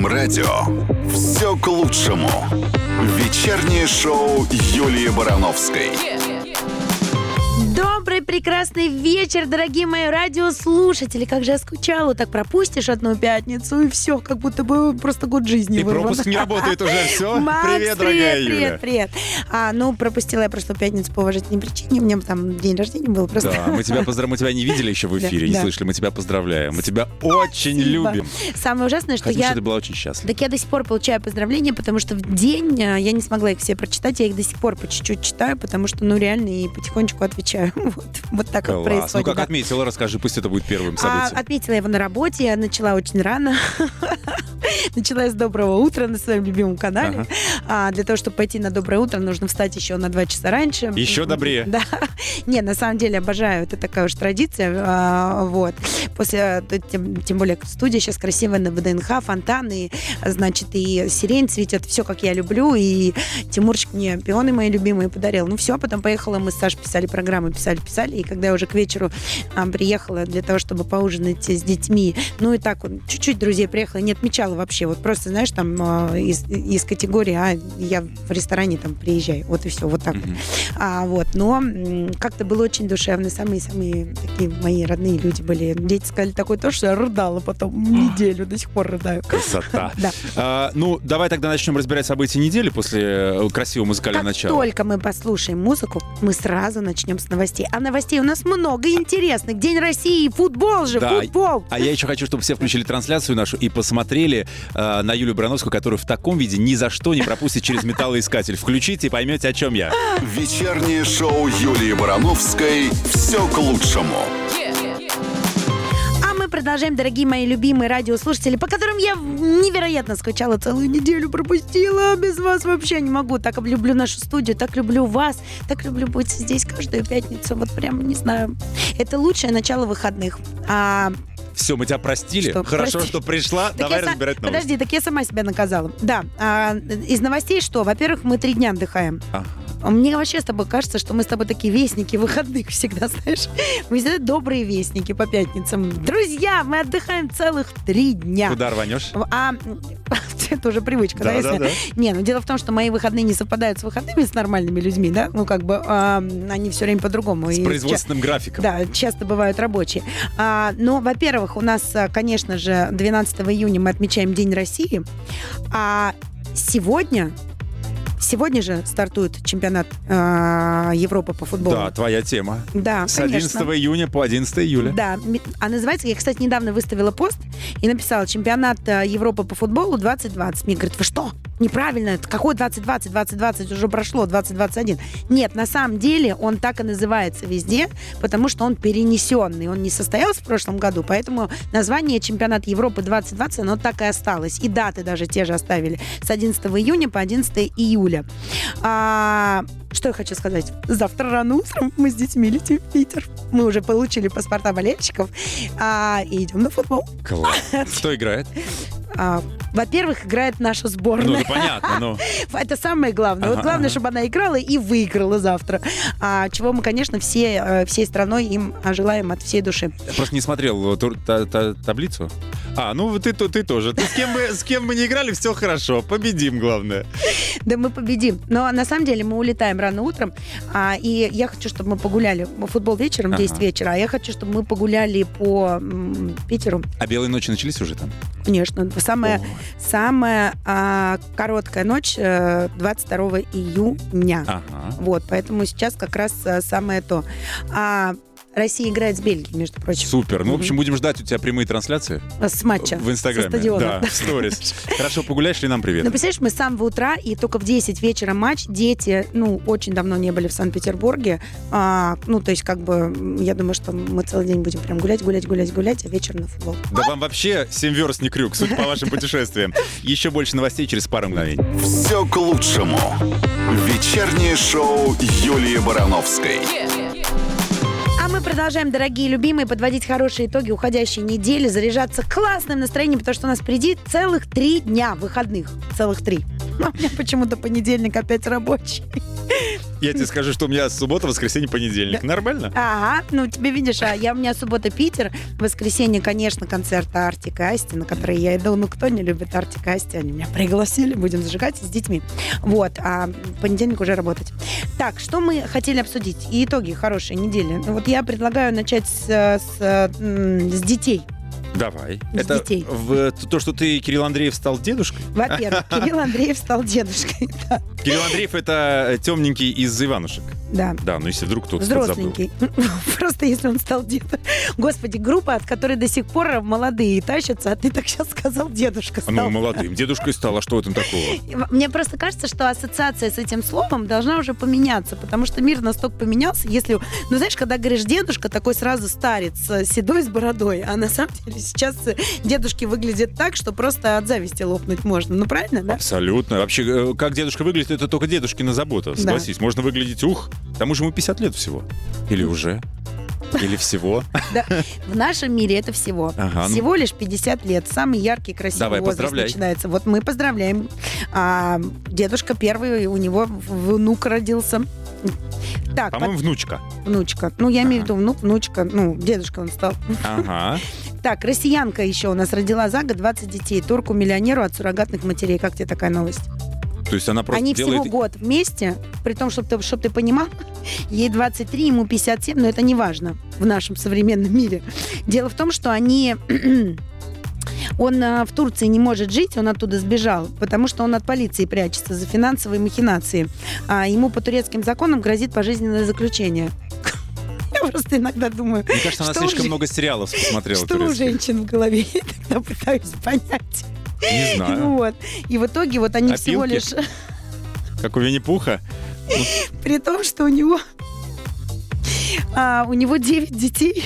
русском радио все к лучшему. Вечернее шоу Юлии Барановской. Добрый, прекрасный вечер, дорогие мои радиослушатели. Как же я скучала. Так пропустишь одну пятницу, и все, как будто бы просто год жизни И вырван. пропуск не работает уже, все. Макс, Привет, дорогая привет, Юля. привет, привет. А, ну, пропустила я прошлую пятницу по уважительной причине. У меня там день рождения был просто. Да, мы тебя поздравляем. Мы тебя не видели еще в эфире, не да. слышали. Мы тебя поздравляем. Мы тебя очень Спасибо. любим. Самое ужасное, что Хотим, я... ты была очень счастлива. Так я до сих пор получаю поздравления, потому что в день э, я не смогла их все прочитать, я их до сих пор по чуть-чуть читаю, потому что, ну, реально, и потихонечку отвечаю. Вот, вот так вот Класс. происходит. Ну, как да. отметила, расскажи, пусть это будет первым А, событием. отметила его на работе, я начала очень рано. Начала с доброго утра на своем любимом канале. Ага. А, для того, чтобы пойти на доброе утро, нужно встать еще на два часа раньше. Еще добрее. Да. Не, на самом деле обожаю. Это такая уж традиция. А, вот. После, тем, тем более, студия сейчас красивая на ВДНХ, фонтаны, значит, и сирень цветет, все, как я люблю. И Тимурчик мне пионы мои любимые подарил. Ну все, потом поехала, мы с Сашей писали программы, писали, писали. И когда я уже к вечеру а, приехала для того, чтобы поужинать с детьми, ну и так вот, чуть-чуть друзей приехала, не отмечала вообще. Вот просто, знаешь, там а, из, из категории, а я в ресторане там приезжаю. Вот и все, вот так вот. Мгм. А, вот, но как-то было очень душевно. Самые-самые такие мои родные люди были. Дети сказали такое то, что я рыдала потом неделю, до сих пор рыдаю. Красота. Да. А, ну, давай тогда начнем разбирать события недели после э, красивого музыкального Как начала. только мы послушаем музыку, мы сразу начнем с новостей. А новостей у нас много интересных. День России, футбол же, Да. футбол. А я еще хочу, чтобы все включили трансляцию нашу и посмотрели э, на Юлю Барановскую, которую в таком виде ни за что не пропустит через металлоискатель. Включите и поймете, о чем я. Вечернее шоу Юлии Барановской все к лучшему. Продолжаем, дорогие мои любимые радиослушатели, по которым я невероятно скучала целую неделю, пропустила. Без вас вообще не могу. Так люблю нашу студию, так люблю вас, так люблю быть здесь каждую пятницу. Вот прям, не знаю. Это лучшее начало выходных. А, Все, мы тебя простили. Что, Хорошо, прости. что пришла. так Давай я разбирать новости. Подожди, так я сама себя наказала. Да, а, из новостей что? Во-первых, мы три дня отдыхаем. Ага. Мне вообще с тобой кажется, что мы с тобой такие вестники выходных всегда, знаешь. Мы всегда добрые вестники по пятницам. Друзья, мы отдыхаем целых три дня. Куда рванешь? А это уже привычка, да? Да, да, да. Не, ну дело в том, что мои выходные не совпадают с выходными с нормальными людьми, да? Ну как бы а, они все время по-другому. С И производственным графиком. да, часто бывают рабочие. А, но, во-первых, у нас, а, конечно же, 12 июня мы отмечаем День России. А сегодня, сегодня же стартует чемпионат а, Европы по футболу. Да, твоя тема. Да, С конечно. 11 июня по 11 июля. Да, а называется, я, кстати, недавно выставила пост и написала «Чемпионат э, Европы по футболу 2020». Мне говорят, вы что? Неправильно, какой 2020? 2020 уже прошло, 2021. Нет, на самом деле он так и называется везде, потому что он перенесенный. Он не состоялся в прошлом году, поэтому название «Чемпионат Европы 2020» оно так и осталось. И даты даже те же оставили. С 11 июня по 11 июля. А, что я хочу сказать? Завтра рано утром мы с детьми летим в Питер. Мы уже получили паспорта болельщиков а, и идем на футбол. Класс. Кто играет? А, во-первых, играет наша Ну, сборная. да понятно, ну. Это самое главное. Вот Ага, главное, ага. чтобы она играла и выиграла завтра. А, чего мы, конечно, все, э, всей страной им желаем от всей души. Я просто не смотрел тур- та- та- таблицу. А, ну ты, ты, ты тоже. Ты с кем, бы, с кем мы не играли, все хорошо. Победим, главное. Да мы победим. Но на самом деле мы улетаем рано утром. а, и я хочу, чтобы мы погуляли. Футбол вечером, Ага. 10 вечера. А я хочу, чтобы мы погуляли по м, Питеру. А белые ночи начались уже там? Конечно. Самая, самая а, короткая ночь э, 22 июня. Ага. Вот, поэтому сейчас как раз а, самое то. А Россия играет с Бельгией, между прочим, Супер. Ну, в общем, будем ждать у тебя прямые трансляции с матча. в Инстаграме. Со стадиона. Да, в сторис. Хорошо, погуляешь ли нам привет? Ну, представляешь, мы с самого утра, и только в 10 вечера матч. Дети, ну, очень давно не были в Санкт-Петербурге. А, ну, то есть, как бы, я думаю, что мы целый день будем прям гулять, гулять, гулять, гулять, а вечером на футбол. Да вам вообще семь верст не крюк, судя по вашим путешествиям. Еще больше новостей через пару мгновений. Все к лучшему. Вечернее шоу Юлии Барановской. А мы продолжаем, дорогие любимые, подводить хорошие итоги уходящей недели, заряжаться классным настроением, потому что у нас впереди целых три дня выходных. Целых три. Но у меня почему-то понедельник опять рабочий. Я тебе скажу, что у меня суббота, воскресенье, понедельник. Нормально? Ага, ну тебе видишь, а я у меня суббота Питер, воскресенье, конечно, концерт Артик и Асти, на который я иду. Ну кто не любит Артик и Асти? Они меня пригласили, будем зажигать с детьми. Вот, а понедельник уже работать. Так, что мы хотели обсудить? И итоги хорошей недели. Ну, Вот я предлагаю начать с, с, с детей. Давай. С Это детей. в- то, что ты, Кирилл Андреев, стал дедушкой? Во-первых, Кирилл Андреев стал дедушкой. Да, Кирилл Андреев это темненький из Иванушек. Да. Да, ну если вдруг кто-то. Взросленький. Просто если он стал дедом. Господи, группа, от которой до сих пор молодые тащатся, а ты так сейчас сказал, дедушка Ну, стал. молодым. Дедушкой стал, а что в этом такого? Мне просто кажется, что ассоциация с этим словом должна уже поменяться, потому что мир настолько поменялся, если... Ну, знаешь, когда говоришь дедушка, такой сразу старец, э, седой с бородой, а на самом деле сейчас э, дедушки выглядят так, что просто от зависти лопнуть можно. Ну, правильно, да? Абсолютно. Вообще, э, как дедушка выглядит, это только дедушкина забота. Согласись, можно выглядеть, ух, к тому же ему 50 лет всего. Или уже. Или всего. Да. В нашем мире это всего. Ага, ну. Всего лишь 50 лет. Самый яркий, красивый Давай, возраст поздравляй. начинается. Вот мы поздравляем. А, дедушка первый, у него внук родился. Так, По-моему, внучка. под- внучка. Ну, я имею в Ага. виду внук, внучка. Ну, дедушка он стал. Ага. Так, россиянка еще у нас родила за год 20 детей. Турку-миллионеру от суррогатных матерей. Как тебе такая новость? То есть она просто Они делает... всего год вместе, при том, чтобы ты, чтоб ты понимал, ей 23, ему 57, но это не важно в нашем современном мире. Дело в том, что они... Он а, в Турции не может жить, он оттуда сбежал, потому что он от полиции прячется за финансовые махинации. А ему по турецким законам грозит пожизненное заключение. Я просто иногда думаю, Мне кажется, она слишком много сериалов посмотрела что у женщин в голове. Я тогда пытаюсь понять. Не знаю. вот. И в итоге вот они всего Опилки? лишь... Как у Винни-Пуха. При том, что у него... а, у него 9 детей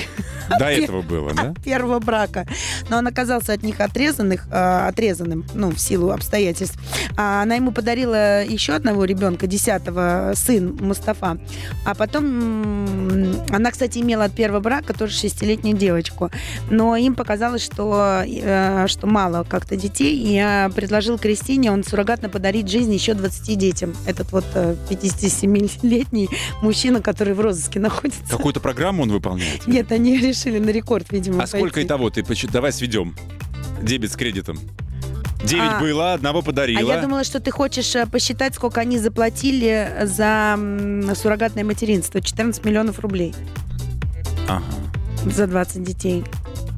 До этого было, да? от первого брака. Но он оказался от них отрезанных, а, отрезанным, ну, в силу обстоятельств. А она ему подарила еще одного ребенка, десятого, сын Мустафа. А потом она, кстати, имела от первого брака тоже шестилетнюю девочку. Но им показалось, что, э, что мало как-то детей. И я предложил Кристине он суррогатно подарить жизнь еще 20 детям. Этот вот э, 57-летний мужчина, который в розыске находится. Какую-то программу он выполняет? Нет, они решили на рекорд, видимо, А сколько пойти. и того? Ты поч- Давай сведем. Дебет с кредитом. Девять А. было, одного А подарила. я думала, что ты хочешь э, посчитать, сколько они заплатили за м, суррогатное материнство. 14 миллионов рублей Ага. за 20 детей.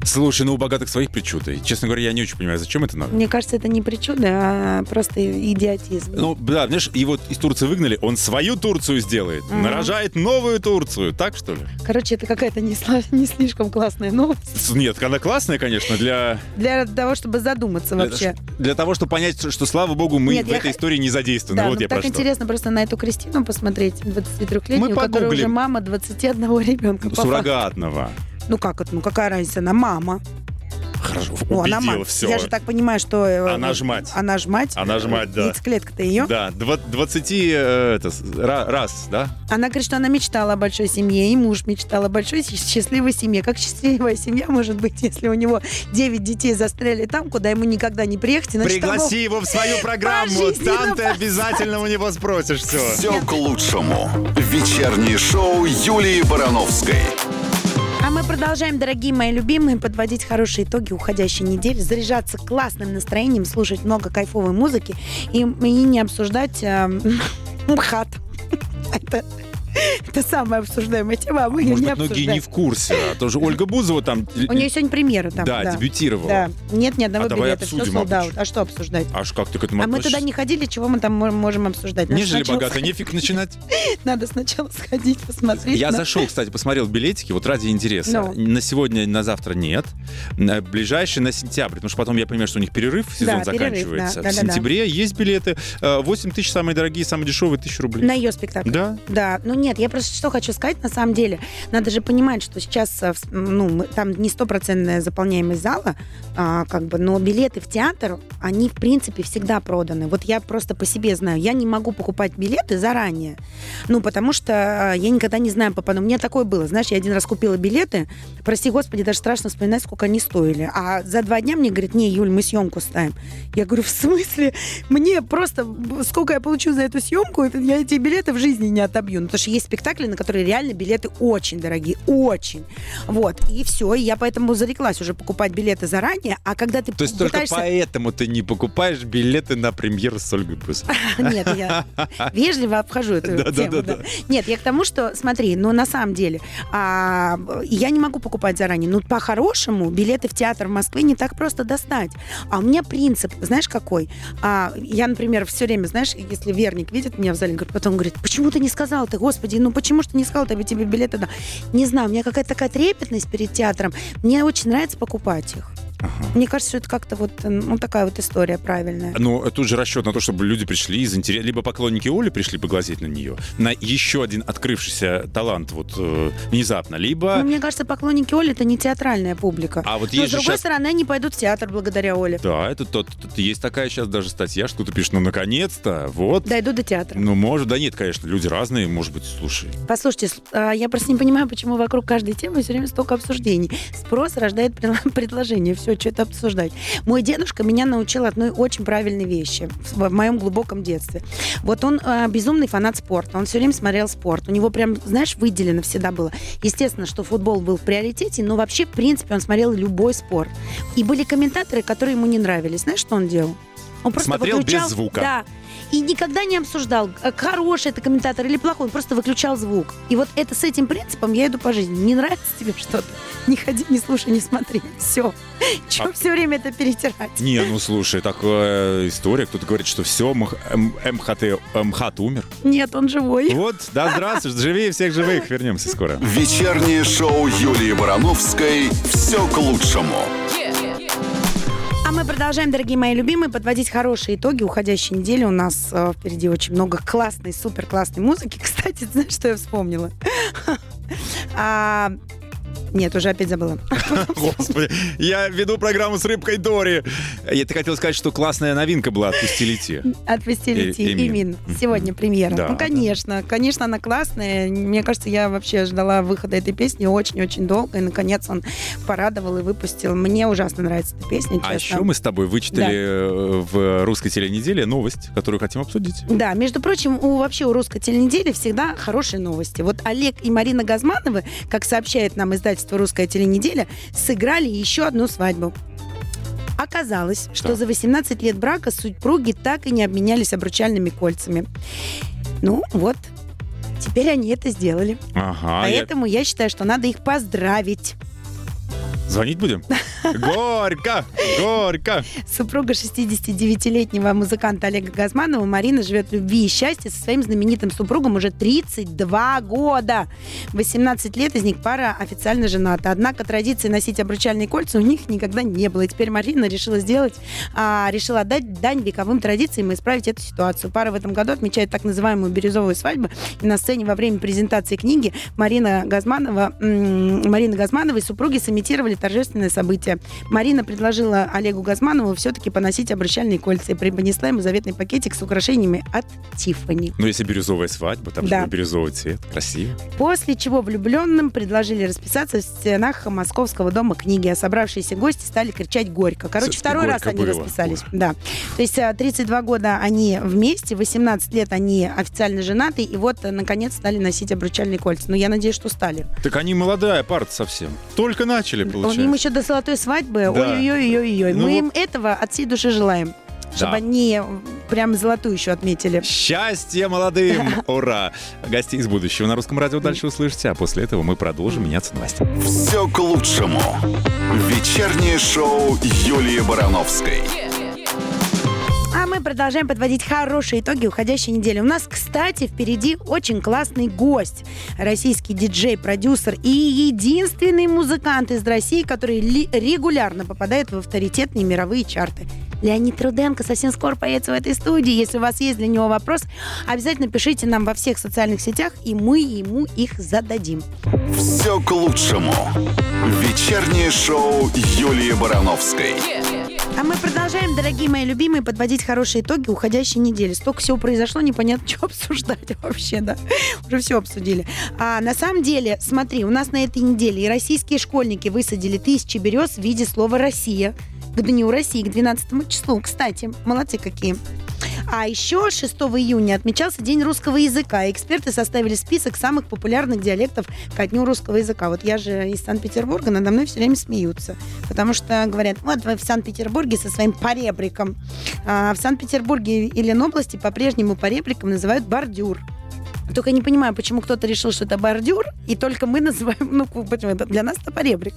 Слушай, ну у богатых своих причуды. Честно говоря, я не очень понимаю, зачем это надо. Мне кажется, это не причуда, а просто идиотизм. Ну, да, знаешь, его из Турции выгнали, он свою Турцию сделает, Мгм. нарожает новую Турцию, так что ли? Короче, это какая-то не, не слишком классная новость. Нет, она классная, конечно, для, Для того, чтобы задуматься для, вообще. для того, чтобы понять, что, слава богу, мы Нет, в я этой истории не задействованы. Да, вот ну я так интересно просто на эту Кристину посмотреть, 23-летнюю, Мы которая уже мама 21 ребенка. по факту. Ну как это? Ну какая разница? Она мама. Хорошо, Ну, она убедил, мама. все. Я же так понимаю, что... э, Она ж мать. Она ж мать. Она ж мать, да. Яйцеклетка-то ее. Да, два- 20 э, это, раз, да? Она говорит, что она мечтала о большой семье, и муж мечтал о большой счастливой семье. Как счастливая семья может быть, если у него 9 детей застряли там, куда ему никогда не приехать? Иначе того- Пригласи его в свою программу, там ты обязательно у него спросишь все. Все к лучшему. Вечернее шоу Юлии Барановской. Мы продолжаем, дорогие мои любимые, подводить хорошие итоги уходящей недели, заряжаться классным настроением, слушать много кайфовой музыки и, и не обсуждать эм, МХАТ. Это, это самая обсуждаемая тема, а мы ее Может не быть, многие обсуждаем. не в курсе. А то же Ольга Бузова там... У нее сегодня премьера там. да, дебютировала. Да. Нет ни одного А давай билета, все обсудим, sold out. Абыч. А что обсуждать? Аж как ты к этому А мы относишься? туда не ходили, чего мы там мо- можем обсуждать? Надо Нежели сначала богато, сходить. нефиг начинать. Надо сначала сходить, посмотреть. Я на- зашел, кстати, посмотрел билетики, вот ради интереса. Ну. На сегодня, на завтра нет. На ближайший на сентябрь, потому что потом я понимаю, что у них перерыв, сезон Да, заканчивается. да, в да, да. сентябре есть билеты. Э, 8 тысяч самые дорогие, самые дешевые, тысяча рублей. На ее спектакль. Да? Да, ну нет, я просто что хочу сказать, на самом деле, надо же понимать, что сейчас, э, ну, там не стопроцентная заполняемость зала, а, как бы, но билеты в театр, они, в принципе, всегда проданы. Вот я просто по себе знаю, я не могу покупать билеты заранее, ну, потому что э, я никогда не знаю, попаду. У меня такое было, знаешь, я один раз купила билеты, прости господи, даже страшно вспоминать, сколько они стоили. А за два дня мне говорят, не, Юль, мы съемку ставим. Я говорю, в смысле? Мне просто, сколько я получу за эту съемку, я эти билеты в жизни не отобью. Ну, потому что есть спектакли, на которые реально билеты очень дорогие, очень. Вот, и все, и я поэтому зареклась уже покупать билеты заранее, а когда ты То есть только пытаешься... поэтому ты не покупаешь билеты на премьеру с Ольгой Бузовой. Нет, я вежливо обхожу эту тему. Нет, я к тому, что, смотри, ну на самом деле, а, я не могу покупать заранее. Ну, по-хорошему, билеты в театр в Москве не так просто достать. А у меня принцип, знаешь, какой? А, я, например, все время, знаешь, если верник видит меня в зале, говорит- потом говорит, почему ты не сказал ты, господи, ну почему ты не сказал, ты тебе билеты да. Не знаю, у меня какая-то такая трепетность перед театром. Мне очень нравится покупать их. Мне кажется, что это как-то вот, ну, такая вот история правильная. Ну, тут же расчет на то, чтобы люди пришли из интереса. Либо поклонники Оли пришли поглазеть на нее, на еще один открывшийся талант вот э, внезапно, Ну, либо... мне кажется, поклонники Оли это не театральная публика. А вот Но с другой щас- стороны, они пойдут в театр благодаря Оле. Да, это тот, тот- есть такая сейчас даже статья, что ты пишешь, ну, наконец-то, вот. Дойду до театра. Ну, может, да нет, конечно, люди разные, может быть, слушай. Послушайте, а, я просто не понимаю, почему вокруг каждой темы все время столько обсуждений. Спрос рождает пред- предложение. Все, что это обсуждать. Мой дедушка меня научил одной очень правильной вещи в в моем глубоком детстве. Вот он а, безумный фанат спорта. Он все время смотрел спорт. У него прям, знаешь, выделено всегда было. Естественно, что футбол был в приоритете, но вообще, в принципе, он смотрел любой спорт. И были комментаторы, которые ему не нравились. Знаешь, что он делал? Он просто Смотрел без выключал- звука. Да. И никогда не обсуждал, э, хороший это комментатор или плохой, он просто выключал звук. И вот это с этим принципом я иду по жизни. Не нравится тебе что-то? Не ходи, не слушай, не смотри. Все. Че А- все время это перетирать? Не, ну слушай, такая история. Кто-то говорит, что все, МХТ, МХАТ умер. Нет, он живой. Вот, да, здравствуй, живее всех живых. Вернемся скоро. Вечернее шоу Юлии Барановской «Все к лучшему». А мы продолжаем, дорогие мои любимые, подводить хорошие итоги уходящей недели. У нас э, впереди очень много классной, супер классной музыки. Кстати, знаешь, что я вспомнила? Нет, уже опять забыла. Господи, я веду программу с рыбкой Дори. Я ты хотел сказать, что классная новинка была «Отпусти лети». Отпустили Ти- Эмин. Имин. Сегодня премьера. Да, ну, да. конечно. Конечно, она классная. Мне кажется, я вообще ждала выхода этой песни очень-очень долго. И, наконец, он порадовал и выпустил. Мне ужасно нравится эта песня, А еще мы с тобой вычитали э, в русской теленеделе новость, которую хотим обсудить. Да, между прочим, у вообще у русской теленедели всегда хорошие новости. Вот Олег и Марина Газмановы, как сообщает нам издательство «Русская теленеделя», сыграли еще одну свадьбу. Оказалось, что Так. за 18 лет брака супруги так и не обменялись обручальными кольцами. Ну, вот, теперь они это сделали. Ага, я- Поэтому я считаю, что надо их поздравить. Звонить будем? Горько, горько. Супруга 69-летнего музыканта Олега Газманова Марина живет в любви и счастье со своим знаменитым супругом уже 32 года. 18 лет из них пара официально жената. Однако традиции носить обручальные кольца у них никогда не было. И теперь Марина решила сделать, а, решила отдать дань вековым традициям и исправить эту ситуацию. Пара в этом году отмечает так называемую бирюзовую свадьбу. И на сцене во время презентации книги Марина Газманова, м, Марина Газманова и супруги сымитировали торжественное событие. Марина предложила Олегу Газманову все-таки поносить обручальные кольца и преподнесла ему заветный пакетик с украшениями от Тиффани. Ну, если бирюзовая свадьба, там Да. же бирюзовый цвет, красиво. После чего влюбленным предложили расписаться в стенах Московского дома книги, а собравшиеся гости стали кричать горько. Короче, Всё-таки второй раз они было. расписались. Да. То есть а, 32 года они вместе, 18 лет они официально женаты, и вот, а, наконец, стали носить обручальные кольца. Но я надеюсь, что стали. Так они молодая пара совсем. Только начали, Он получается. им еще до золотой свадьбы. Да. Ой-ой-ой-ой-ой. Ну Мы вот- им этого от всей души желаем. Чтобы Да. они прям золотую еще отметили. Счастья молодым! Ура! Гости из будущего на русском радио дальше услышите, а после этого мы продолжим меняться новостями. «Все к лучшему». Вечернее шоу Юлии Барановской. А продолжаем подводить хорошие итоги уходящей недели. У нас, кстати, впереди очень классный гость. Российский диджей, продюсер и единственный музыкант из России, который регулярно попадает в авторитетные мировые чарты. Леонид Руденко совсем скоро появится в этой студии. Если у вас есть для него вопрос, обязательно пишите нам во всех социальных сетях, и мы ему их зададим. Все к лучшему. Вечернее шоу Юлии Барановской. А мы продолжаем, дорогие мои любимые, подводить хорошие итоги уходящей недели. Столько всего произошло, непонятно, что обсуждать вообще, да. Уже все обсудили. А на самом деле, смотри, у нас на этой неделе и российские школьники высадили тысячи берез в виде слова «Россия» к Дню России, к 12 числу. Кстати, молодцы какие. А еще 6 июня отмечался День русского языка. Эксперты составили список самых популярных диалектов ко дню русского языка. Вот я же из Санкт-Петербурга, надо мной все время смеются. Потому что говорят, вот вы в Санкт-Петербурге со своим поребриком. А в Санкт-Петербурге и Ленобласти по-прежнему поребриком называют бордюр. Только не понимаю, почему кто-то решил, что это бордюр, и только мы называем, ну, почему это для нас это поребрик.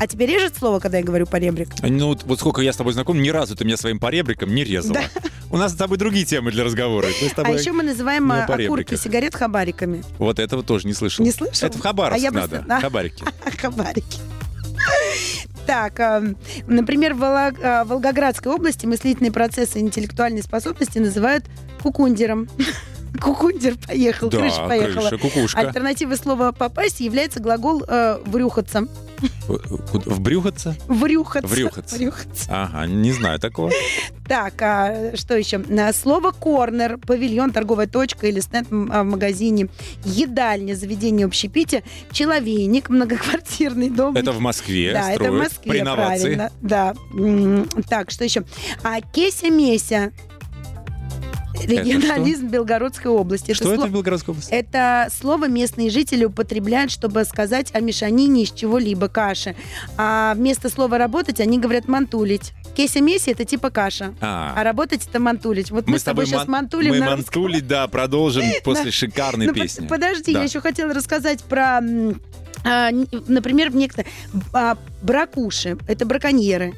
А тебе режет слово, когда я говорю поребрик? Ну, вот, сколько я с тобой знаком, ни разу ты меня своим поребриком не резала. У нас с тобой другие темы для разговора. А еще мы называем а, окурки сигарет хабариками. Вот этого тоже не слышал. Не слышал? Это в Хабаровск А надо. просто- да. Хабарики. Хабарики. Так, а, например, в а, Волгоградской области мыслительные процессы и интеллектуальные способности называют кукундером. Кукундер поехал, Да, крыша поехала. крыша, кукушка. Альтернативой слова «попасть» является глагол э, «врюхаться». Куда- В брюхаться? Врюхаться. Врюхаться. Врюхаться. Ага, не знаю такого. Так, а что еще? Слово «корнер», павильон, торговая точка или стенд а, в магазине, едальня, заведение общепития, человейник, многоквартирный дом. Это в Москве Да, это в Москве, правильно. Да. Так, что еще? А Кеся-Меся. Регионализм Белгородской области. Что это сло- в Белгородской области? это слово местные жители употребляют, чтобы сказать о мешанине из чего-либо каши. А вместо слова работать они говорят мантулить. Кеся-меси это типа каша. А А, работать это мантулить. Вот мы, с тобой сейчас ман- мантулим мы мантулить, да, продолжим после шикарной Ну, песни. подожди, я еще хотела рассказать про, а, например, в некоторых а, бракуши. Это браконьеры.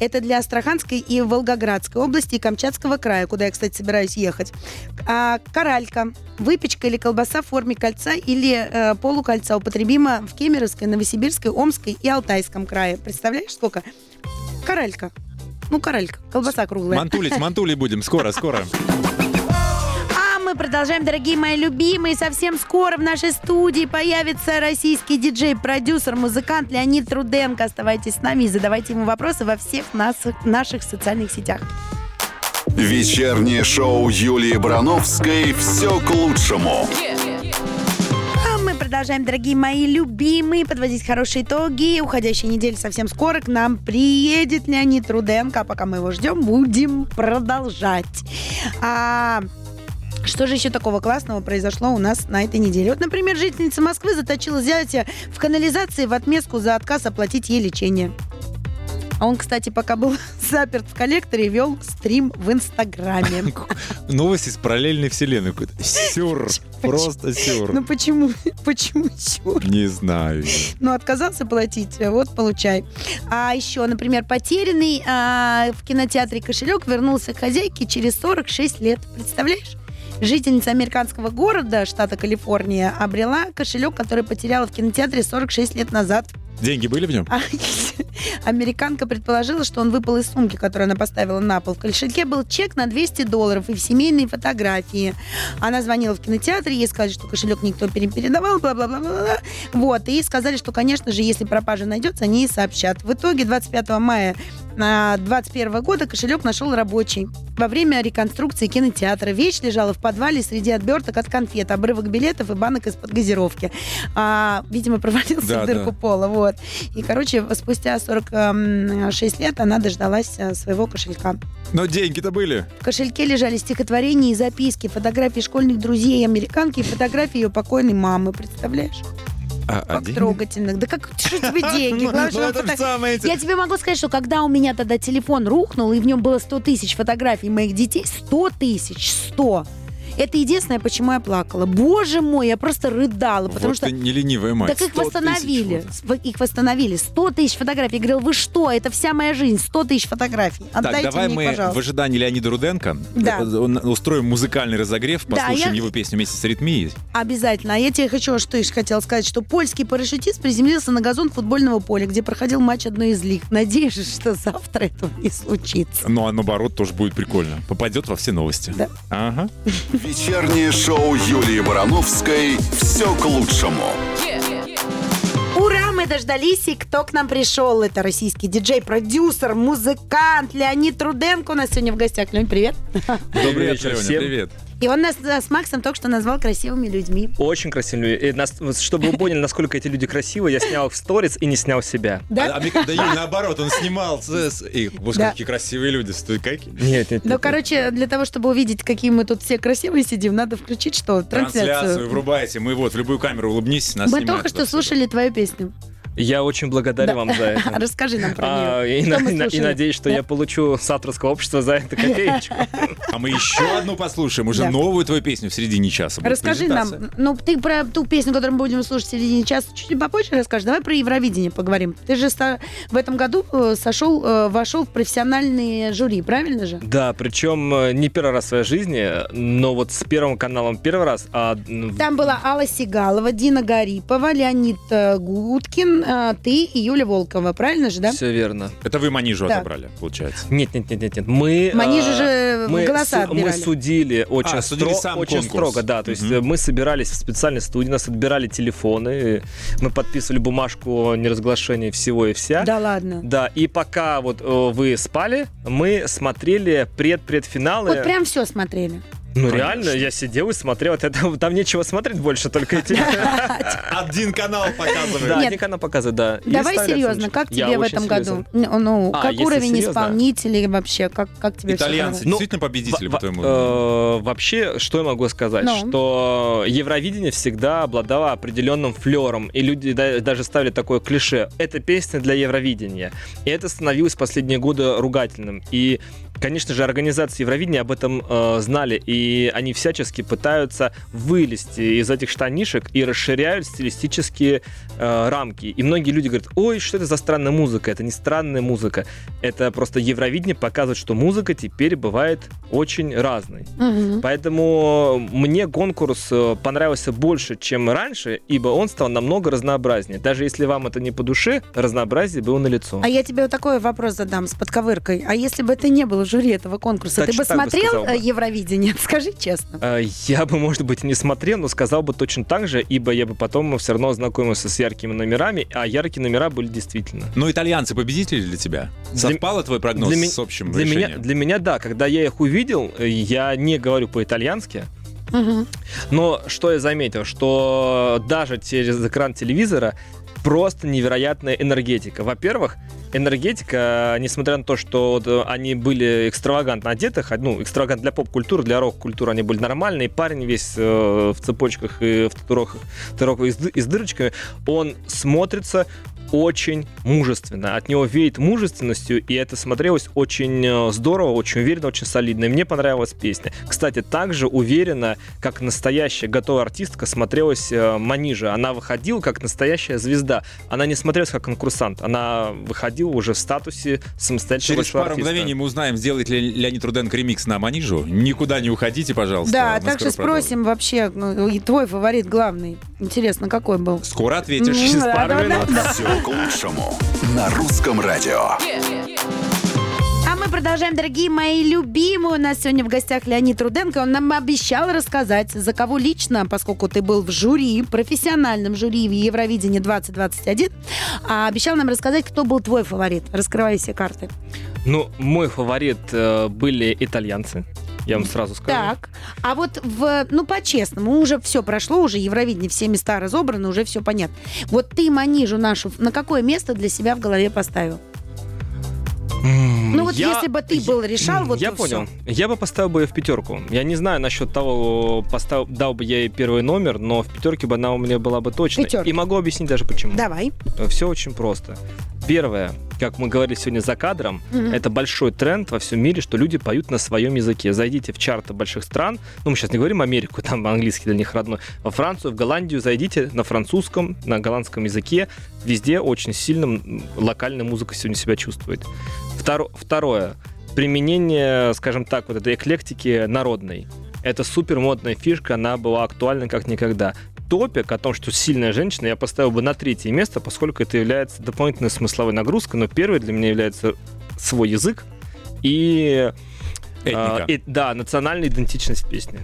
Это для Астраханской и Волгоградской области и Камчатского края, куда я, кстати, собираюсь ехать. А, каралька. Выпечка или колбаса в форме кольца или э, полукольца употребима в Кемеровской, Новосибирской, Омской и Алтайском крае. Представляешь, сколько? Каралька. Ну, каралька. Колбаса круглая. Мантулить, мантулить будем. Скоро, скоро. Мы продолжаем, дорогие мои любимые. Совсем скоро в нашей студии появится российский диджей, продюсер, музыкант Леонид Руденко. Оставайтесь с нами и задавайте ему вопросы во всех нас, наших социальных сетях. Вечернее шоу Юлии Барановской «Все к лучшему». А мы продолжаем, дорогие мои любимые, подводить хорошие итоги. Уходящей недели совсем скоро к нам приедет Леонид Руденко. А пока мы его ждем, будем продолжать. А, что же еще такого классного произошло у нас на этой неделе? Вот, например, жительница Москвы заточила зятя в канализации в отместку за отказ оплатить ей лечение. А он, кстати, пока был заперт в коллекторе, вел стрим в Инстаграме. Новость из параллельной вселенной. какой-то. Сюр. Просто сюр. Ну почему? Почему сюр? Не знаю. Ну, отказался платить, вот получай. А еще, например, потерянный а, в кинотеатре кошелек вернулся к хозяйке через 46 лет. Представляешь? Жительница американского города, штата Калифорния, обрела кошелек, который потеряла в кинотеатре 46 лет назад. Деньги были в нем? А Американка предположила, что он выпал из сумки, которую она поставила на пол. В кошельке был чек на 200 долларов и в семейные фотографии. Она звонила в кинотеатр, ей сказали, что кошелек никто не передавал, бла-бла-бла-бла. Вот, и сказали, что, конечно же, если пропажа найдется, они ей сообщат. В итоге 25 мая 2021 года кошелек нашел рабочий. Во время реконструкции кинотеатра вещь лежала в подвале среди отберток от конфет, обрывок билетов и банок из-под газировки. А, видимо, провалился Да, в дырку да. пола. Вот. И, короче, спустя 46 лет она дождалась э, своего кошелька. Но деньги-то были. В кошельке лежали стихотворения и записки, фотографии школьных друзей американки и фотографии ее покойной мамы. Представляешь? А, а Как деньги? трогательных. Да как, что тебе деньги? Ну, самое Я тебе могу сказать, что когда у меня тогда телефон рухнул, и в нем было 100 тысяч фотографий моих детей, 100 тысяч, 100. Это единственное, почему я плакала. Боже мой, я просто рыдала, потому вот что... не ленивая мать. Так их 100 тысяч восстановили. вот. Их восстановили. 100 тысяч фотографий. Я говорила, вы что? Это вся моя жизнь. 100 тысяч фотографий. Отдайте так, давай мне, мы пожалуйста. в ожидании Леонида Руденко Да. э, устроим музыкальный разогрев, Да, послушаем я- его песню вместе с аритмией. Обязательно. А я тебе хочу, что еще хотела сказать, что польский парашютист приземлился на газон футбольного поля, где проходил матч одной из лиг. Надеюсь, что завтра этого не случится. Ну, а наоборот, тоже будет прикольно. Попадет во все новости. Да. Ага. Вечернее шоу Юлии Барановской «Все к лучшему». Ура, мы дождались, и кто к нам пришел? Это российский диджей, продюсер, музыкант Леонид Руденко у нас сегодня в гостях. Леонид, привет. Добрый Привет, вечер, Леня, всем. привет. И он нас с Максом только что назвал красивыми людьми. Очень красивые. И нас- вот чтобы вы поняли, насколько эти люди красивые, я снял их в сторис и не снял себя. Да? А, а да, наоборот, он снимал. И, Да. какие красивые люди. Стой, какие. Нет, нет, Ну, короче, для того, чтобы увидеть, какие мы тут все красивые сидим, надо включить что? Трансляцию Трансляцию. врубайте. Мы вот в любую камеру улыбнись, нас Мы снимают только что слушали твою песню. Я очень благодарен Да. вам за это. Расскажи нам про А, нее. и, Что на- мы и на- и надеюсь, что Да. я получу с авторского общества за это копеечку. А мы еще одну послушаем, уже Да. новую твою песню в середине часа. будет Расскажи нам, ну ты про ту песню, которую мы будем слушать в середине часа, чуть попозже расскажешь. Давай про Евровидение поговорим. Ты же в этом году э, сошел, э, вошел в профессиональные жюри, правильно же? Да, причем э, не первый раз в своей жизни, но вот с Первым каналом первый раз, а Там была Алла Сигалова, Дина Гарипова, Леонид Гудкин, э, ты и Юля Волкова, правильно же, да? все верно. Это вы манижу Да. отобрали, получается. Нет, нет, нет, нет, нет. Мы Манижи а, же мы, голоса су- мы отбирали. судили очень, А, судили стро- сам очень конкурс. строго, да. То есть Мгм. э, мы собирались в специальной студии, нас отбирали телефоны, э, мы подписывали бумажку о неразглашении всего и вся. Да ладно. Да, и пока вот э, вы спали, мы смотрели пред-предфиналы. Вот прям все смотрели. Ну Конечно. реально, я сидел и смотрел. Это, там нечего смотреть больше, только эти... Один канал показывает. Да, один канал показывает, да. Давай серьезно, как тебе в этом году? Ну, А, как уровень исполнителей вообще? Как, как тебе Итальянцы? Ну, действительно победители, Во- по-твоему? э, Вообще, что я могу сказать? Ну. Что Евровидение всегда обладало определенным флером, и люди да- даже ставили такое клише. Это песня для Евровидения. И это становилось в последние годы ругательным. И, конечно же, организации Евровидения об этом э, знали, и они всячески пытаются вылезти из этих штанишек и расширяют стилистические э, рамки. И многие люди говорят, ой, что это за странная музыка? Это не странная музыка. Это просто Евровидение показывает, что музыка теперь бывает очень разной. Мгм. Поэтому мне конкурс э, понравился больше, чем раньше, ибо он стал намного разнообразнее. Даже если вам это не по душе, разнообразие было налицо. А я тебе вот такой вопрос задам с подковыркой. А если бы ты не был в жюри этого конкурса, ты Точно бы так бы смотрел бы. э, Евровидение? Скажи честно. Э, Я бы, может быть, не смотрел, но сказал бы точно так же, ибо я бы потом все равно ознакомился с яркими номерами, а яркие номера были действительно. Ну, итальянцы победители для тебя? Для- Совпало твой прогноз для с общим Для меня, решением? для меня, да, когда я их увидел, э, я не говорю по-итальянски, Мгм. Но что я заметил, что даже через экран телевизора просто невероятная энергетика. Во-первых, энергетика, несмотря на то, что вот, э, они были экстравагантно одеты, ну, экстравагант для поп-культуры, для рок-культуры они были нормальные, парень весь э, в цепочках и в татуировках, татуировках и с, и с дырочками, он смотрится очень мужественно. От него веет мужественностью, и это смотрелось очень э, здорово, очень уверенно, очень солидно. И мне понравилась песня. Кстати, также уверенно, как настоящая готовая артистка, смотрелась э, Манижа. Она выходила как настоящая звезда. Она не смотрелась как конкурсант. Она выходила уже в статусе самостоятельного Через пару артиста. мгновений мы узнаем, сделает ли Леонид Руденко ремикс на Манижу. Никуда не уходите, пожалуйста. Да, Мы так скоро же спросим вообще, ну, твой фаворит главный. Интересно, какой был? Скоро ответишь. Через пару минут. Все к лучшему на русском радио. А мы продолжаем, дорогие мои любимые. У нас сегодня в гостях Леонид Руденко. Он нам обещал рассказать, за кого лично, поскольку ты был в жюри, профессиональном жюри в Евровидении 2021, а обещал нам рассказать, кто был твой фаворит. Раскрывай все карты. Ну, мой фаворит э, были итальянцы. Я вам сразу скажу. Так, а вот в, ну, по-честному, уже все прошло, уже Евровидение, все места разобраны, уже все понятно. Вот ты Манижу нашу на какое место для себя в голове поставил? Ну вот я- если бы ты был решал, вот я понял. всё. Я бы поставил бы ее в пятерку. Я не знаю насчет того, постав... дал бы я ей первый номер, но в пятерке бы она у меня была бы точно. Пятерка. И могу объяснить даже почему. Давай. Все очень просто. Первое, как мы говорили сегодня за кадром, Мгм. это большой тренд во всем мире, что люди поют на своем языке. Зайдите в чарты больших стран, ну мы сейчас не говорим Америку, там английский для них родной, во Францию, в Голландию зайдите на французском, на голландском языке, везде очень сильно локальная музыка сегодня себя чувствует. Второ- второе, применение, скажем так, вот этой эклектики народной. Это супер модная фишка, она была актуальна как никогда. Топик о том, что сильная женщина, я поставил бы на третье место, поскольку это является дополнительной смысловой нагрузкой, но первое для меня является свой язык и, Этника. а, и- да, национальная идентичность песни.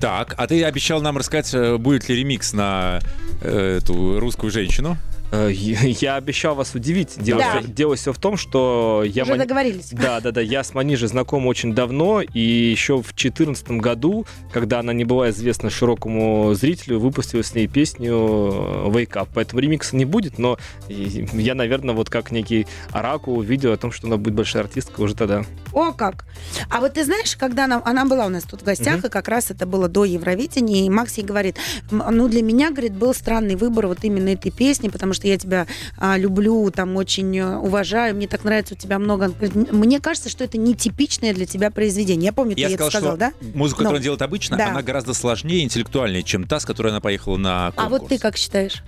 Так, а ты обещал нам рассказать, э, будет ли ремикс на э, эту русскую женщину. Э, Я обещал вас удивить. Дело, Да. всё- дело все в том, что я... Уже мани- договорились. Да, да, да. Я с Манижей знаком очень давно, и еще в 2014 году, когда она не была известна широкому зрителю, выпустила с ней песню э, Wake Up. Поэтому ремикса не будет, но я, наверное, вот как некий оракул увидел о том, что она будет большая артистка уже тогда. О, как. А вот ты знаешь, когда она, она была у нас тут в гостях, Мгм. и как раз это было до Евровидения, и Макс ей говорит, «М, ну, для меня, говорит, был странный выбор вот именно этой песни, потому что я тебя а, люблю, там, очень э, уважаю, мне так нравится у тебя много... Мне кажется, что это нетипичное для тебя произведение. Я помню, ты Я сказал, это сказал, что да? музыку, Ну, которую она делает обычно, да. она гораздо сложнее, интеллектуальнее, чем та, с которой она поехала на А конкурс. вот ты как считаешь?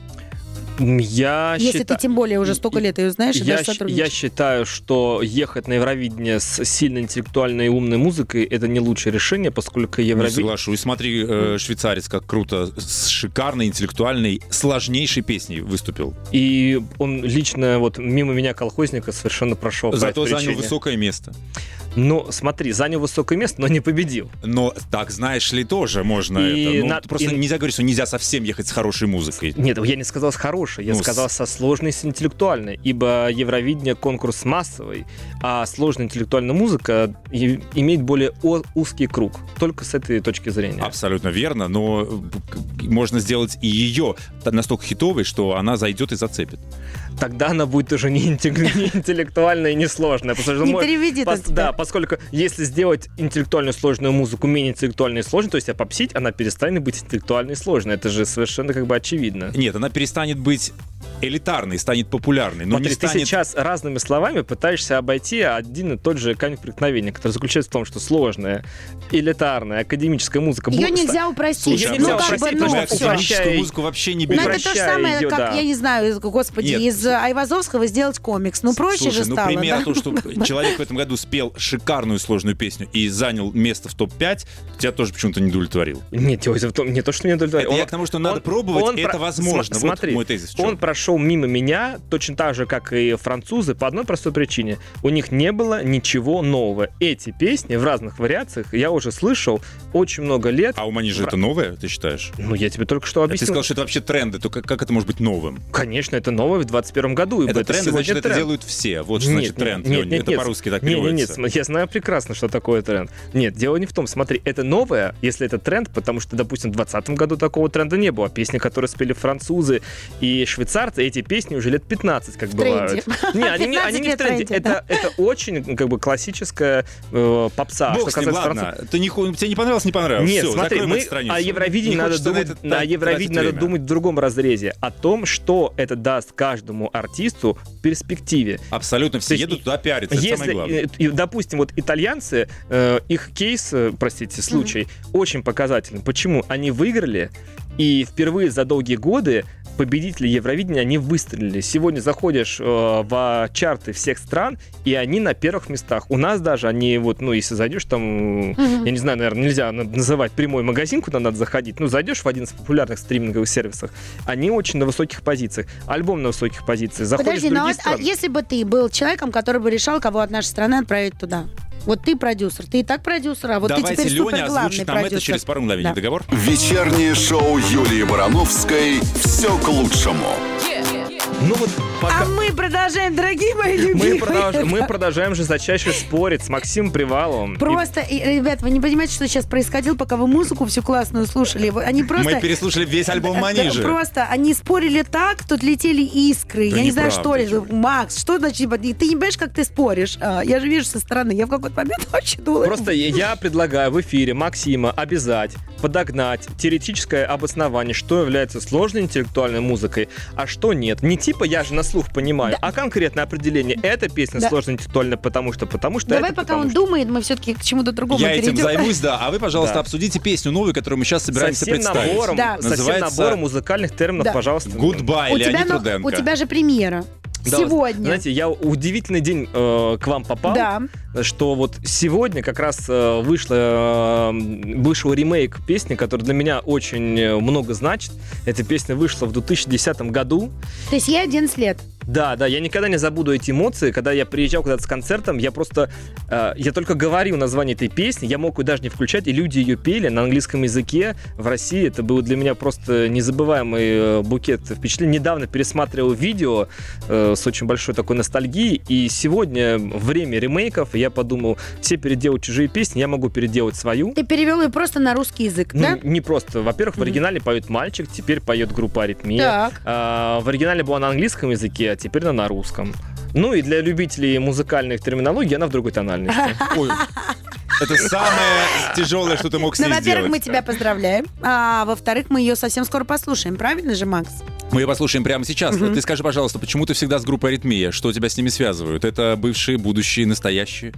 Я Если считаю- ты тем более уже столько лет ее знаешь, и я, даже щ- я считаю, что ехать на Евровидение с сильно интеллектуальной и умной музыкой это не лучшее решение, поскольку Евровидение... соглашусь. Смотри, э, швейцарец как круто, с шикарной, интеллектуальной, сложнейшей песней выступил. И он лично вот мимо меня колхозника совершенно прошел. Зато занял причине. высокое место. Ну, смотри, занял высокое место, но не победил. Но так, знаешь ли, тоже можно И это. Ну, на- просто и- нельзя говорить, что нельзя совсем ехать с хорошей музыкой. Нет, я не сказал с хорошей, я Ну, сказал со сложной, с интеллектуальной, ибо Евровидение конкурс массовый, а сложная интеллектуальная музыка имеет более узкий круг. Только с этой точки зрения. Абсолютно верно, но э, можно сделать и ее настолько хитовой, что она зайдет и зацепит. Тогда она будет уже не, интеллек- не интеллектуальная и не сложная. потому что Не мой- переведи Пос- да, поскольку если сделать интеллектуально сложную музыку менее интеллектуальной и сложной, то есть попсить, она перестанет быть интеллектуальной и сложной. Это же совершенно как бы очевидно. Нет, она перестанет быть элитарной, станет популярной, но Смотри, не ты станет... сейчас разными словами пытаешься обойти один и тот же камень преткновения, который заключается в том, что сложная, элитарная, академическая музыка... Ее нельзя упростить. Ну, нельзя как упростить, бы, потому ну, Мы что всё. упрощая- академическую музыку вообще не Ну, это то же самое, её, как, да. я не знаю, господи, Нет. из Айвазовского сделать комикс. Ну, проще Слушай, же ну стало, пример да? того, что человек в этом году спел шикарную сложную песню и занял место в топ-5, тебя тоже почему-то не удовлетворил. Нет, не то, что не удовлетворяет. Это я Он- к тому, что надо он- пробовать, он это про- возможно. Сма- Вот Смотри, мой тезис он прошел мимо меня точно так же, как и французы, по одной простой причине. У них не было ничего нового. Эти песни в разных вариациях я уже слышал очень много лет. А у Мани же Про- это новое, ты считаешь? Ну, я тебе только что А Ты объяснил. сказал, что это вообще тренды, то как, как это может быть новым? Конечно, это новое в 21 году. ибо Это тренды, значит, это тренд. делают все. Вот что Нет, значит тренд, нет, Лёнь. нет, Это нет. по-русски так Не, не, нет, переводится. см- я знаю прекрасно, что такое тренд. Нет, дело не в том. Смотри, это новое, если это тренд, потому что, допустим, в 2020 году такого тренда не было. Песни, которые спели французы и швейцарцы, эти песни уже лет 15 как бывают. тренде. Не, они не, 15 они не в тренде. тренде, Это, это очень как бы классическая э, попса. Бог что с ним, ладно. француз- Ты не, тебе не понравилось, не понравилось. Нет, Всё, смотри, мы о Евровидении Не надо на думать, на тратить Евровидении надо время. думать в другом разрезе. О том, что это даст каждому артисту в перспективе. Абсолютно все То едут и- туда пиариться, это самое Если, главное. э, и, допустим, вот итальянцы, э, их кейс, э, простите, случай, очень показательный. Почему? Они выиграли, и впервые за долгие годы победители Евровидения, они выстрелили. Сегодня заходишь э, в чарты всех стран, и они на первых местах. У нас даже они, вот, ну, если зайдешь там, Мгм. я не знаю, наверное, нельзя на- называть прямой магазин, куда надо заходить. Ну, зайдешь в один из популярных стриминговых сервисов, они очень на высоких позициях. Альбом на высоких позициях. Заходишь Подожди, в ну другие вот, а страны. если бы ты был человеком, который бы решал, кого от нашей страны отправить туда? Вот ты продюсер, ты и так продюсер, а вот Давайте ты теперь Леня супер главный озвучит нам это продюсер. через пару мгновений. Да. Договор? Вечернее шоу Юлии Барановской «Все к лучшему». Ну вот пока... А мы продолжаем, дорогие мои Мы, любимые. продолж- мы продолжаем же зачаще спорить с Максимом Приваловым. Просто, и, ребят, вы не понимаете, что сейчас происходило, пока вы музыку всю классную слушали. Они просто... Мы переслушали весь альбом Манижи. Просто они спорили так, тут летели искры. Да я не знаю, что ли. Макс, что значит? типа, Ты не понимаешь, как ты споришь? А, Я же вижу со стороны. Я в какой-то момент очень думала. Просто я предлагаю в эфире Максима обязать, подогнать теоретическое обоснование, что является сложной интеллектуальной музыкой, а что нет. Не типа я же на слух понимаю. А конкретное определение, эта песня Да. сложно интеллектуально, потому что, потому что Давай, это, пока он что. думает, мы все-таки к чему-то другому Я этим перейдем. займусь, да. А вы, пожалуйста, Да. обсудите песню новую, которую мы сейчас собираемся Со всем представить. набором, Да. со всем Называется набором музыкальных терминов, Да. пожалуйста. Goodbye, У тебя, Леонид но- Руденко. у тебя же премьера. Да, Сегодня. Знаете, я удивительный день э, к вам попал. да. что вот сегодня как раз э, вышло, э, вышел ремейк песни, который для меня очень э, много значит. Эта песня вышла в 2010 году. То есть ей 11 лет. Да, да, я никогда не забуду эти эмоции. Когда я приезжал куда-то с концертом, я просто, э, я только говорил название этой песни, я мог ее даже не включать, и люди ее пели на английском языке в России. Это был для меня просто незабываемый э, букет впечатлений. Недавно пересматривал видео э, с очень большой такой ностальгией, и сегодня время ремейков, я подумал, все переделают чужие песни, я могу переделать свою. Ты перевел ее просто на русский язык, Ну, да? не просто. Во-первых, в оригинале поет мальчик, теперь поет группа Аритмия. Так. А, в оригинале была на английском языке, теперь она на русском. Ну и для любителей музыкальных терминологий она в другой тональности. Это самое тяжелое, что ты мог с Ну, ней во-первых, сделать. мы тебя поздравляем. А во-вторых, мы ее совсем скоро послушаем. Правильно же, Макс? Мы ее послушаем прямо сейчас. Мгм. Ты скажи, пожалуйста, почему ты всегда с группой «Аритмия»? Что тебя с ними связывают? Это бывшие, будущие, настоящие?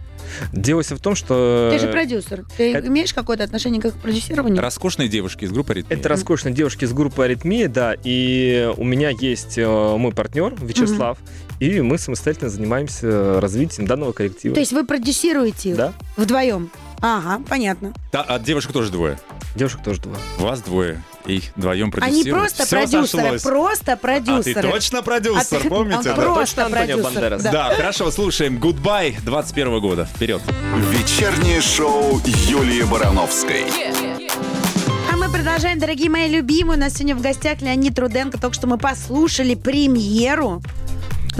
Дело все в том, что... Ты же продюсер. Ты это- имеешь какое-то отношение к их продюсированию? Роскошные девушки из группы «Аритмия». Это роскошные девушки с группы Аритмия, да, и у меня есть э, мой партнер Вячеслав, и мы самостоятельно занимаемся развитием данного коллектива. То есть вы продюсируете их Да, вдвоем? Ага, понятно. Да, а девушек тоже двое. девушек тоже два. Вас двое. И вдвоем Они продюсируют. просто Всё продюсеры, сошлось. просто А ты продюсеры. точно продюсер, А ты- помните? он да? просто Точно Антонио продюсер. Бандерас? Да. Да, хорошо, слушаем. Goodbye 21 года. Вперед. Вечернее шоу Юлии Барановской. А мы продолжаем, дорогие мои любимые. У нас сегодня в гостях Леонид Руденко. Только что мы послушали премьеру.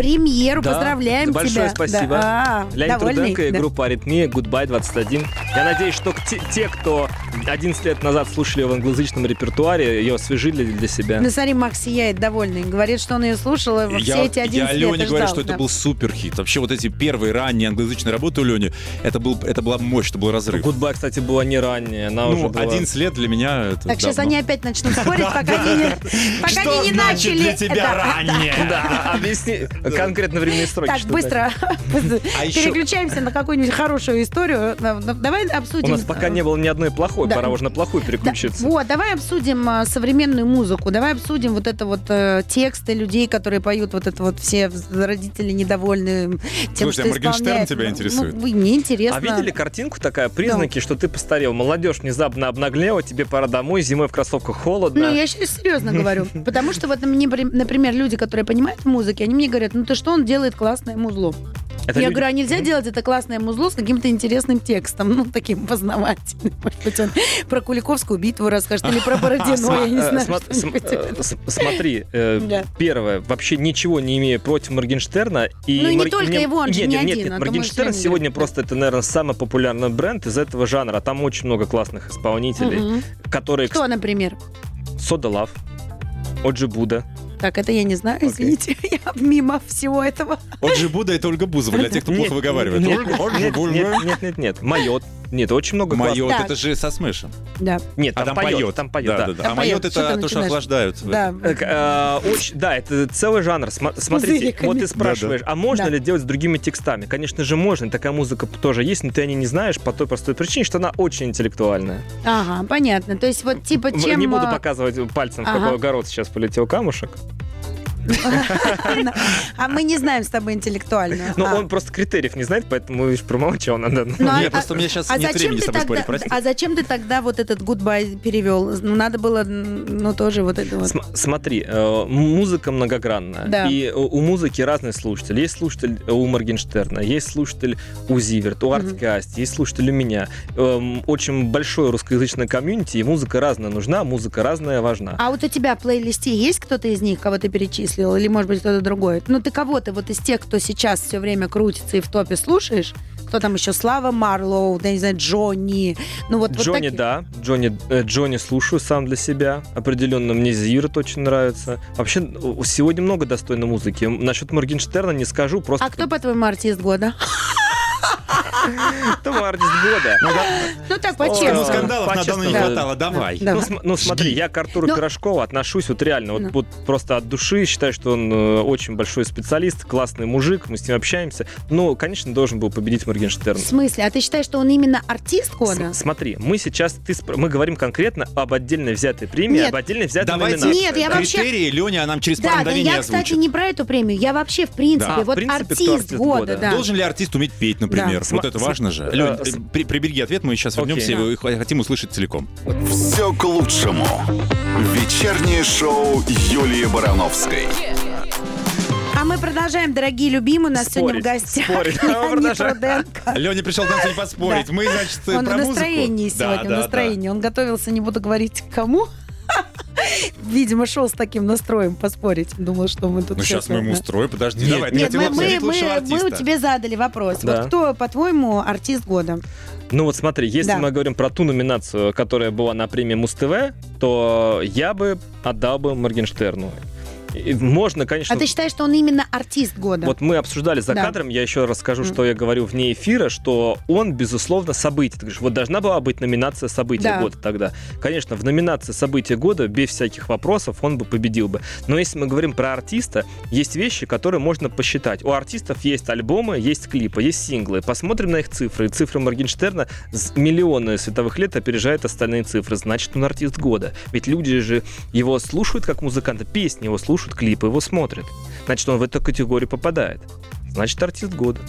Премьеру. Да, Поздравляем большое тебя. спасибо. Да. А, Леонид довольный? Руденко и Да. группа Аритмия, Goodbye 21. Я надеюсь, что те, те, кто 11 лет назад слушали ее в англоязычном репертуаре, ее освежили для себя. Ну, смотри, Макс сияет довольный. Говорит, что он ее слушал и Я, все эти 11 я лет. Лене и говорю, ждал, что это да. был супер хит. Вообще вот эти первые ранние англоязычные работы у Лени, это, был, это была мощь, это был разрыв. Goodbye, кстати, была не ранняя, она уже Ну, была... 11 лет для меня это Так, сейчас давно. они опять начнут спорить, пока они не, пока Что значит начали. для тебя Да. раннее? Да, объясни конкретно временные строки. Так, быстро А переключаемся на какую-нибудь хорошую историю. Да, да, Давай обсудим. У нас пока не было ни одной плохой, пора уже на плохую переключиться. вот, давай обсудим а, современную музыку, давай обсудим вот это вот э, тексты людей, которые поют, вот это вот все родители недовольны тем, Слушай, а что Моргенштерн исполняет. тебя интересует? Ну, мне интересно. А видели картинку такая, признаки, что ты постарел? Молодежь внезапно обнаглела, тебе пора домой, зимой в кроссовках холодно. Ну, я сейчас серьезно говорю. Потому что вот мне, например, люди, которые понимают в музыке, они мне говорят, ну ты что, он делает классное музло. Это я люди- говорю, а нельзя делать это классное музло с каким-то интересным текстом, ну, таким познавательным. Может быть, он про Куликовскую битву расскажет или про Бородино, я не Э, знаю. э, Смотри, э, первое, вообще ничего не имея против Моргенштерна. Ну и не только его, он же не один, нет, Моргенштерн сегодня просто, это, наверное, самый популярный бренд из этого жанра. Там очень много классных исполнителей, которые... Кто, например? Soda Luv, OG Buda. Так, это я не знаю, извините. Я мимо всего этого. OG Buda, это Ольга Бузова, для тех, кто плохо выговаривает. Нет, нет, нет, нет. Mayot. Нет, очень много Mayot, классных. Это же со смешем. Да, Нет, А там, там поет, поет. там поет, Да, да. да, да. Там А майот это то, что охлаждают. да. Э, э, очень- да, это целый жанр. Смотрите, вот ты спрашиваешь, а можно Да. ли делать с другими текстами? Конечно же можно, такая музыка тоже есть, но ты о ней не знаешь по той простой причине, что она очень интеллектуальная. Ага, понятно. То есть вот типа В- чем... Не буду а, показывать пальцем, в Ага. какой огород сейчас полетел камушек. А мы не знаем с тобой интеллектуально. Но А. Ну, он просто критериев не знает, поэтому видишь, промолчал надо. Ну, а- Не, просто у меня сейчас А нет времени с тобой спорить, прости. а зачем ты тогда вот этот goodbye перевел? Ну, надо было, ну, тоже вот это вот. См- Смотри, э, музыка многогранная. Да. И у музыки разные слушатели. Есть слушатель у Моргенштерна, есть слушатель у Зиверт, у. Арткаст, есть слушатель у меня. Эм, Очень большое русскоязычное комьюнити, и музыка разная нужна, музыка разная важна. А вот у тебя в плейлисте есть кто-то из них, кого ты перечислил? Или, может быть, кто-то другой? Ну, ты кого-то вот из тех, кто сейчас все время крутится и в топе слушаешь? Кто там еще? Слава Марлоу, да, не знаю, Джонни. Ну, вот, вот Джонни, такие. да. Джонни, э, Джонни слушаю сам для себя. Определенно мне Зиверт очень нравится. Вообще, сегодня много достойной музыки. Насчет Моргенштерна не скажу, просто... А кто, по-твоему, артист года? Артист года. Ну так, Ну, по-честному. скандалов на давно не хватало, давай. Да. Ну, ну, смотри, я к Артуру Ну- Пирожкову отношусь вот реально, вот, Ну. просто от души, считаю, что он э, очень большой специалист, классный мужик, мы с ним общаемся. Ну, конечно, должен был победить Моргенштерн. В смысле? А ты считаешь, что он именно артист года? Смотри, мы сейчас, ты мы говорим конкретно об отдельно взятой премии, об отдельно взятой номинации. Нет, я вообще- Критерии Леня нам через пару мгновений я, кстати, не про эту премию. Я вообще, в принципе, в вот артист, года, года? да. Должен ли артист уметь петь, например? Вот это важно же. э, Лень, с- при- прибереги ответ, мы сейчас вернемся и хотим услышать целиком. Все к лучшему. Вечернее шоу Юлии Барановской. А мы продолжаем, дорогие любимые. У нас сегодня в Спорить, гостях спорить. Леонид. Руденко. Леня пришел к нам сегодня поспорить. Мы, значит, Он про в музыку. настроении Да, сегодня, да, в настроении. Он готовился, не буду говорить кому. Видимо, шел с таким настроем поспорить. Думал, что мы тут... Ну, сейчас мы ему устроим. Подожди, Нет, давай. Нет, хотел мы, мы, мы, мы тебе задали вопрос. Да. Вот кто, по-твоему, артист года? Ну вот смотри, если Да. мы говорим про ту номинацию, которая была на премии Муз-ТВ, то я бы отдал бы Моргенштерну. И можно, конечно... А ты считаешь, что он именно артист года? Вот мы обсуждали за Да. кадром, я еще расскажу, что я говорю вне эфира, что он, безусловно, событие. Ты говоришь, вот должна была быть номинация события Да. года тогда. Конечно, в номинации события года, без всяких вопросов, он бы победил бы. Но если мы говорим про артиста, есть вещи, которые можно посчитать. У артистов есть альбомы, есть клипы, есть синглы. Посмотрим на их цифры. И цифры Моргенштерна с миллионы световых лет опережают остальные цифры. Значит, он артист года. Ведь люди же его слушают как музыканта, песни его слушают, клипы его смотрят. Значит, он в эту категорию попадает. Значит, артист года.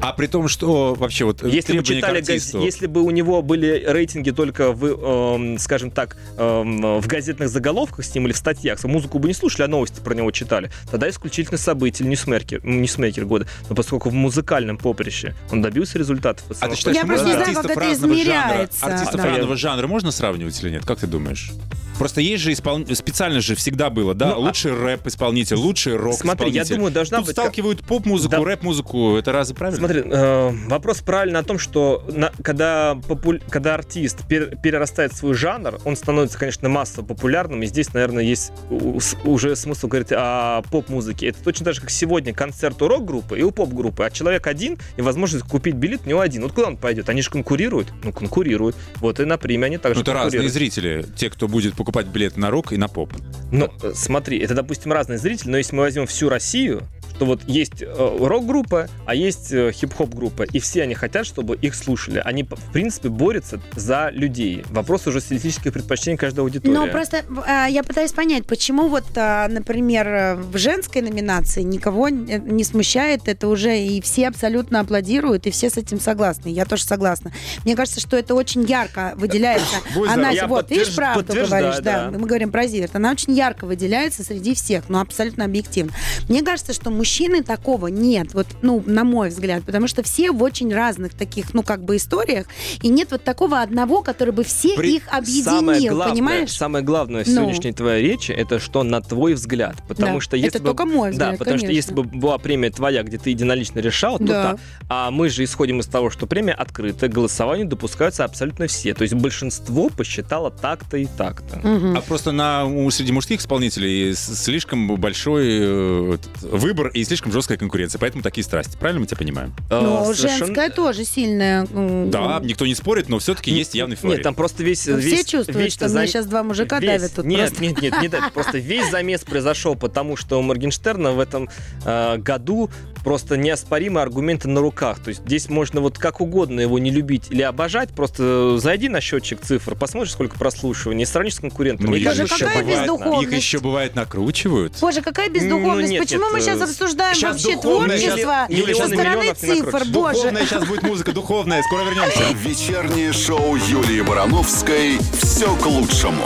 А при том, что вообще вот Если бы, читали, газ- если бы у него были рейтинги только в, эм, скажем так, эм, в газетных заголовках с ним или в статьях, музыку бы не слушали, а новости про него читали, тогда исключительно событие, ньюсмейкер, ньюсмейкер года. Но поскольку в музыкальном поприще он добился результатов. А ты считаешь, Я что просто не знаю, артистов как это разного жанра, измеряется. артистов Да. разного жанра можно сравнивать или нет? Как ты думаешь? Просто есть же испол... специально же всегда было, да, Ну, а- лучший рэп-исполнитель, лучший Смотри, я рок-исполнитель. думаю, должна Тут быть... сталкивают поп-музыку, Да. рэп-музыку, это разве правильно? Смотри, э, вопрос правильно о том, что на- когда, попу- когда артист пер- перерастает свой жанр, он становится, конечно, массово популярным, и здесь, наверное, есть у- с- уже смысл говорить о поп-музыке. Это точно так же, как сегодня концерт у рок-группы и у поп-группы, а человек один, и возможность купить билет у него один. Вот куда он пойдет? Они же конкурируют? Ну, конкурируют. Вот и на премии они также Ну, это разные зрители, те, кто будет покупать билет на рок и на поп. Ну, э, смотри, это, допустим, разные зрители, но если мы возьмем всю Россию, что вот есть э, рок-группа, а есть э, хип-хоп-группа, и все они хотят, чтобы их слушали. Они, в принципе, борются за людей. Вопрос уже стилистических предпочтений каждой аудитории. Ну, просто э, я пытаюсь понять, почему вот, э, например, э, в женской номинации никого не смущает это уже, и все абсолютно аплодируют, и все с этим согласны. Я тоже согласна. Мне кажется, что это очень ярко выделяется. Она, вот, видишь, правду говоришь, да. да. Мы говорим про Зиверт. Она очень ярко выделяется среди всех, но абсолютно объективно. Мне кажется, что мужчины такого нет, вот, ну, на мой взгляд, потому что все в очень разных таких, ну, как бы историях, и нет вот такого одного, который бы все При- их объединил, самое главное, понимаешь? Самое главное в Ну. сегодняшней твоей речи это что на твой взгляд, потому Да, что если это бы только мой взгляд, да, потому что конечно. если бы была премия твоя, где ты единолично решал, то Да. А мы же исходим из того, что премия открыта, к голосованию допускаются абсолютно все. То есть большинство посчитало так-то и так-то. Мгм. А просто на, среди мужских исполнителей слишком большой э, выбор и слишком жесткая конкуренция, поэтому такие страсти. Правильно мы тебя понимаем? Ну, Э, совершенно- женская тоже сильная. м, Да, никто не спорит, но все-таки есть явный фаворит. Нет, там просто весь... Ну, весь все чувствуют, весь что зам- сейчас два мужика весь- давят тут нет, просто. Нет, нет, не давят. Просто весь замес произошел, потому что у Моргенштерна в этом э, году просто неоспоримые аргументы на руках. То есть здесь можно вот как угодно его не любить или обожать. Просто зайди на счетчик цифр, посмотришь, сколько прослушиваний, сравнишь с конкурентом. Ну, их еще бывает-. Их еще бывает накручивают. Боже, какая бездуховность. Ну, нет, Почему нет, мы сейчас э, обсуждаем щас вообще духовная, творчество щас- со стороны цифр? Боже. Духовная сейчас будет музыка, духовная. Скоро вернемся. Вечернее шоу Юлии Барановской «Все к лучшему».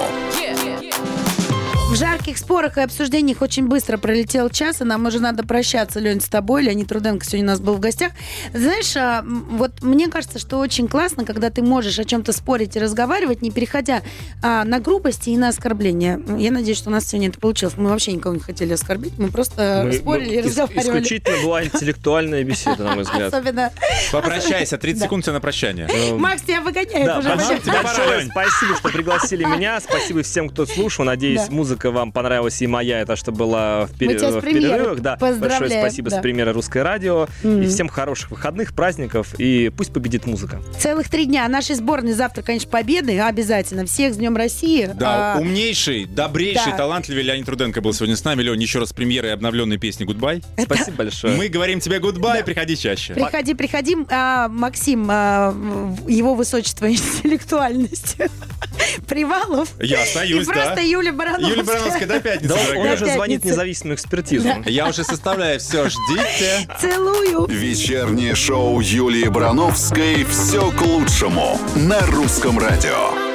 В жарких спорах и обсуждениях очень быстро пролетел час, и нам уже надо прощаться, Лень, с тобой. Леонид Руденко сегодня у нас был в гостях. Знаешь, а, вот мне кажется, что очень классно, когда ты можешь о чем-то спорить и разговаривать, не переходя а, на грубости и на оскорбления. Я надеюсь, что у нас сегодня это получилось. Мы вообще никого не хотели оскорбить, мы просто мы- спорили и мы- ис- разговаривали. Исключительно была интеллектуальная беседа, на мой взгляд. Особенно. Попрощайся, 30 секунд тебе на прощание. Эм, Макс тебя выгоняет Да, уже. большое, спасибо, что пригласили меня. Спасибо всем, кто слушал. Надеюсь, Да. музыка музыка вам понравилась и моя, это что была в, пере- Мы тебя с в перерывах. Да, большое спасибо да. с премьеры «Русское радио». Мгм. И всем хороших выходных, праздников, и пусть победит музыка. Целых три дня. Нашей сборной завтра, конечно, победы. Обязательно. Всех с Днем России. Да, А, умнейший, добрейший, да. талантливый Леонид Руденко был сегодня с нами. Лень, еще раз с премьерой обновленной песни «Goodbye». Спасибо большое. Мы говорим тебе «Goodbye», приходи чаще. Приходи, приходи. А, Максим, а, его высочество интеллектуальность Привалов. Я И остаюсь, да. просто Юля Барановская. Юлия Барановская, до пятницы, Да, он дорогая. уже звонит пятницы. независимую экспертизу. Я уже составляю все, ждите. Целую. Вечернее шоу Юлии Барановской «Все к лучшему» на русском радио.